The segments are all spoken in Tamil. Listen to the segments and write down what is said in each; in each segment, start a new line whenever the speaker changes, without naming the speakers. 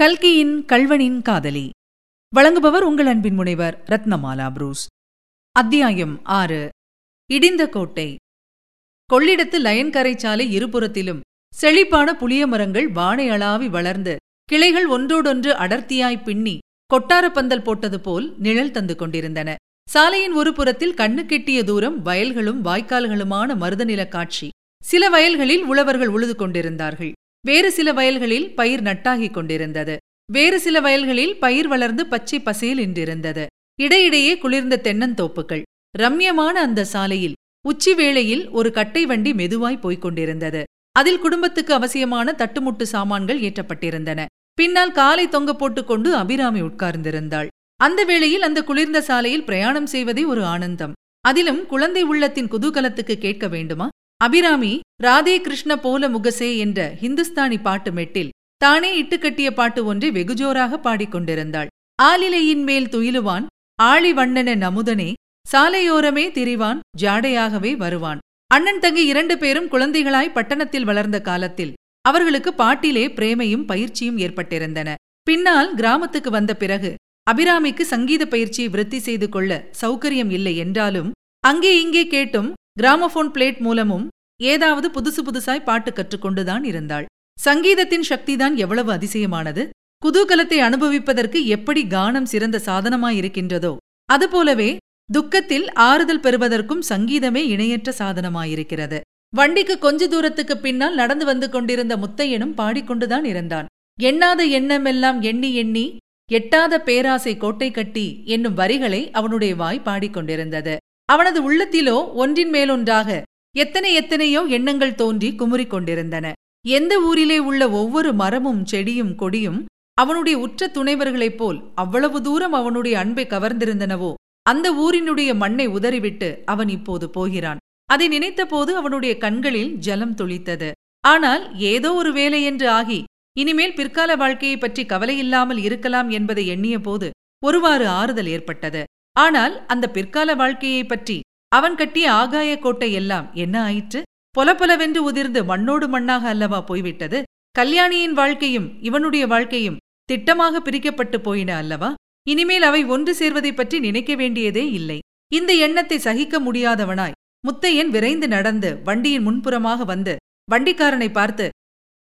கல்கியின் கல்வனின் காதலி. வழங்குபவர் உங்கள் அன்பின் முனைவர் ரத்னமாலா புரூஸ். அத்தியாயம் ஆறு. இடிந்த கோட்டை. கொள்ளிடத்து லயன்கரை சாலை இருபுறத்திலும் செழிப்பான புளிய மரங்கள் வானை அளாவி வளர்ந்து கிளைகள் ஒன்றோடொன்று அடர்த்தியாய் பின்னி கொட்டாரப்பந்தல் போட்டது போல் நிழல் தந்து கொண்டிருந்தன. சாலையின் ஒரு புறத்தில் கண்ணுக்கெட்டிய தூரம் வயல்களும் வாய்க்கால்களுமான மருதநில காட்சி. சில வயல்களில் உழவர்கள் உழுது கொண்டிருந்தார்கள். வேறு சில வயல்களில் பயிர் நட்டாகிக் கொண்டிருந்தது. வேறு சில வயல்களில் பயிர் வளர்ந்து பச்சை பசேல் நின்றிருந்தது இடையிடையே குளிர்ந்த தென்னந்தோப்புகள். ரம்யமான அந்த சாலையில் உச்சி வேளையில் ஒரு கட்டை வண்டி மெதுவாய் போய்க் கொண்டிருந்தது. அதில் குடும்பத்துக்கு அவசியமான தட்டுமுட்டு சாமான்கள் ஏற்றப்பட்டிருந்தன. பின்னால் காலை தொங்க போட்டுக்கொண்டு அபிராமி உட்கார்ந்திருந்தாள். அந்த வேளையில் அந்த குளிர்ந்த சாலையில் பிரயாணம் செய்வதே ஒரு ஆனந்தம். அதிலும் குழந்தை உள்ளத்தின் குதூகலத்துக்கு கேட்க வேண்டுமா? அபிராமி ராதே கிருஷ்ண போல முகசே என்ற ஹிந்துஸ்தானி பாட்டு மெட்டில் தானே இட்டுக்கட்டிய பாட்டு ஒன்றை வெகுஜோராக பாடிக்கொண்டிருந்தாள். ஆலிலையின் மேல் துயிலுவான் ஆளி வண்ணன நமுதனே சாலையோரமே திரிவான் ஜாடையாகவே வருவான். அண்ணன் தங்கி இரண்டு பேரும் குழந்தைகளாய் பட்டணத்தில் வளர்ந்த காலத்தில் அவர்களுக்கு பாட்டிலே பிரேமையும் பயிற்சியும் ஏற்பட்டிருந்தன. பின்னால் கிராமத்துக்கு வந்த பிறகு அபிராமிக்கு சங்கீத பயிற்சியை விருத்தி செய்து கொள்ள சௌகரியம் இல்லை என்றாலும் அங்கே இங்கே கேட்டும் கிராமபோன் பிளேட் மூலமும் ஏதாவது புதுசு புதுசாய் பாட்டு கற்றுக்கொண்டுதான் இருந்தாள். சங்கீதத்தின் சக்திதான் எவ்வளவு அதிசயமானது. குதூகலத்தை அனுபவிப்பதற்கு எப்படி கானம் சிறந்த சாதனமாயிருக்கின்றதோ அதுபோலவே துக்கத்தில் ஆறுதல் பெறுவதற்கும் சங்கீதமே இணையற்ற சாதனமாயிருக்கிறது. வண்டிக்கு கொஞ்ச தூரத்துக்கு பின்னால் நடந்து வந்து கொண்டிருந்த முத்தையனும் பாடிக்கொண்டுதான் இருந்தான். எண்ணாத எண்ணமெல்லாம் எண்ணி எண்ணி எட்டாத பேராசை கோட்டை கட்டி என்னும் வரிகளை அவனுடைய வாய் பாடிக்கொண்டிருந்தது. அவனது உள்ளத்திலோ ஒன்றின் மேலொன்றாக எத்தனை எத்தனையோ எண்ணங்கள் தோன்றி குமுறிக் கொண்டிருந்தன. எந்த ஊரிலே உள்ள ஒவ்வொரு மரமும் செடியும் கொடியும் அவனுடைய உற்ற துணைவர்களைப் போல் அவ்வளவு தூரம் அவனுடைய அன்பை கவர்ந்திருந்தனவோ அந்த ஊரினுடைய மண்ணை உதறிவிட்டு அவன் இப்போது போகிறான். அதை நினைத்தபோது அவனுடைய கண்களில் ஜலம் துளித்தது. ஆனால் ஏதோ ஒரு வேலை என்று ஆகி இனிமேல் பிற்கால வாழ்க்கையை பற்றி கவலையில்லாமல் இருக்கலாம் என்பதை எண்ணிய போது ஒருவாறு ஆறுதல் ஏற்பட்டது. ஆனால் அந்த பிற்கால வாழ்க்கையை பற்றி அவன் கட்டிய ஆகாய கோட்டை எல்லாம் என்ன ஆயிற்று? பொலப்பொலவென்று உதிர்ந்து மண்ணோடு மண்ணாக அல்லவா போய்விட்டது? கல்யாணியின் வாழ்க்கையும் இவனுடைய வாழ்க்கையும் திட்டமாக பிரிக்கப்பட்டு போயின அல்லவா? இனிமேல் அவை ஒன்று சேர்வதைப் பற்றி நினைக்க வேண்டியதே இல்லை. இந்த எண்ணத்தை சகிக்க முடியாதவனாய் முத்தையன் விரைந்து நடந்து வண்டியின் முன்புறமாக வந்து வண்டிக்காரனை பார்த்து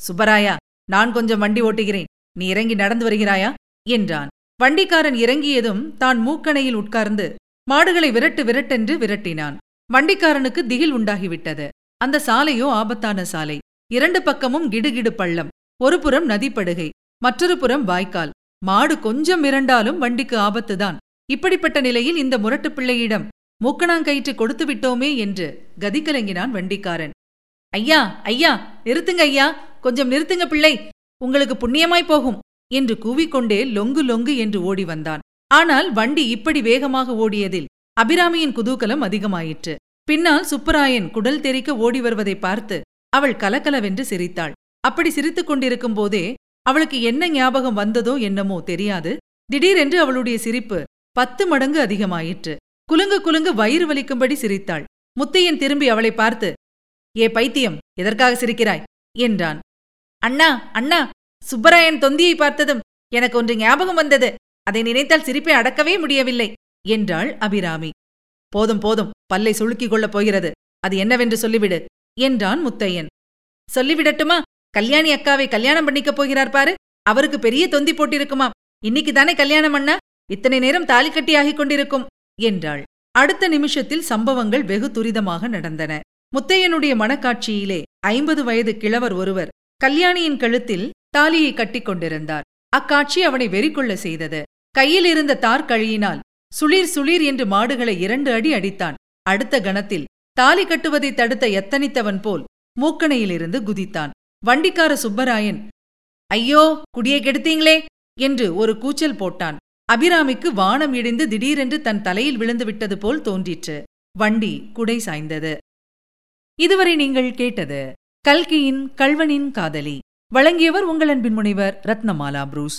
சுப்பராயா நான் கொஞ்சம் வண்டி ஓட்டுகிறேன். நீ இறங்கி நடந்து வருகிறாயா? என்றான். வண்டிக்காரன் இறங்கியதும் தான் மூக்கணையில் உட்கார்ந்து மாடுகளை விரட்டு விரட்டென்று விரட்டினான். வண்டிக்காரனுக்கு திகில் உண்டாகிவிட்டது. அந்த சாலையோ ஆபத்தான சாலை. இரண்டு பக்கமும் கிடுகிடு பள்ளம். ஒரு புறம் நதிப்படுகை மற்றொரு புறம் வாய்க்கால். மாடு கொஞ்சம் மிரண்டாலும் வண்டிக்கு ஆபத்துதான். இப்படிப்பட்ட நிலையில் இந்த முரட்டு பிள்ளையிடம் மூக்கணாங்கயிற்று கொடுத்து விட்டோமே என்று கதிகலங்கினான் வண்டிக்காரன். ஐயா ஐயா நிறுத்துங்க ஐயா. கொஞ்சம் நிறுத்துங்க பிள்ளை. உங்களுக்கு புண்ணியமாய் போகும் என்று கூவிக்கொண்டே லொங்கு லொங்கு என்று ஓடி வந்தான். ஆனால் வண்டி இப்படி வேகமாக ஓடியதில் அபிராமியின் குதூகலம் அதிகமாயிற்று. பின்னால் சுப்பராயன் குடல் தெரிக்க ஓடி வருவதை பார்த்து அவள் கலகலவென்று சிரித்தாள். அப்படி சிரித்துக் கொண்டிருக்கும் போதே அவளுக்கு என்ன ஞாபகம் வந்ததோ என்னமோ தெரியாது. திடீரென்று அவளுடைய சிரிப்பு பத்து மடங்கு அதிகமாயிற்று. குலுங்கு குலுங்கு வயிறு வலிக்கும்படி சிரித்தாள். முத்தையன் திரும்பி அவளை பார்த்து ஏ பைத்தியம் எதற்காக சிரிக்கிறாய்? என்றான். அண்ணா அண்ணா சுப்பராயன் தொந்தியை பார்த்ததும் எனக்கு ஒன்று ஞாபகம் வந்தது. அதை நினைத்தால் சிரிப்பை அடக்கவே முடியவில்லை என்றாள் அபிராமி. போதும் போதும் பல்லை சுளுக்கிக் கொள்ளப் போகிறது. அது என்னவென்று சொல்லிவிடு என்றான் முத்தையன். சொல்லிவிடட்டுமா? கல்யாணி அக்காவை கல்யாணம் பண்ணிக்கப் போகிறார் பாரு. அவருக்கு பெரிய தொந்தி போட்டிருக்குமாம். இன்னைக்கு தானே கல்யாணம் அண்ணா? இத்தனை நேரம் தாலி கட்டியாகிக் கொண்டிருக்கும் என்றாள். அடுத்த நிமிஷத்தில் சம்பவங்கள் வெகு துரிதமாக நடந்தன. முத்தையனுடைய மனக்காட்சியிலே ஐம்பது வயது கிழவர் ஒருவர் கல்யாணியின் கழுத்தில் தாலியை கட்டிக் கொண்டிருந்தார். அக்காட்சி அவனை வெறிக்கொள்ள செய்தது. கையில் இருந்த தார்கழியினால் சுளிர் சுளிர் என்று மாடுகளை இரண்டு அடி அடித்தான். அடுத்த கணத்தில் தாலி கட்டுவதை தடுத்த எத்தனித்தவன் போல் மூக்கணையிலிருந்து குதித்தான். வண்டிக்கார சுப்பராயன் ஐயோ குடியை கெடுத்தீங்களே! என்று ஒரு கூச்சல் போட்டான். அபிராமிக்கு வானம் இடிந்து திடீரென்று தன் தலையில் விழுந்து விட்டது போல் தோன்றிற்று. வண்டி குடை சாய்ந்தது. இதுவரை நீங்கள் கேட்டது கல்கியின் கல்வனின் காதலி. வழங்கியவர் உங்கள் அன்பின் முனைவர் ரத்னமாலா புரூஸ்.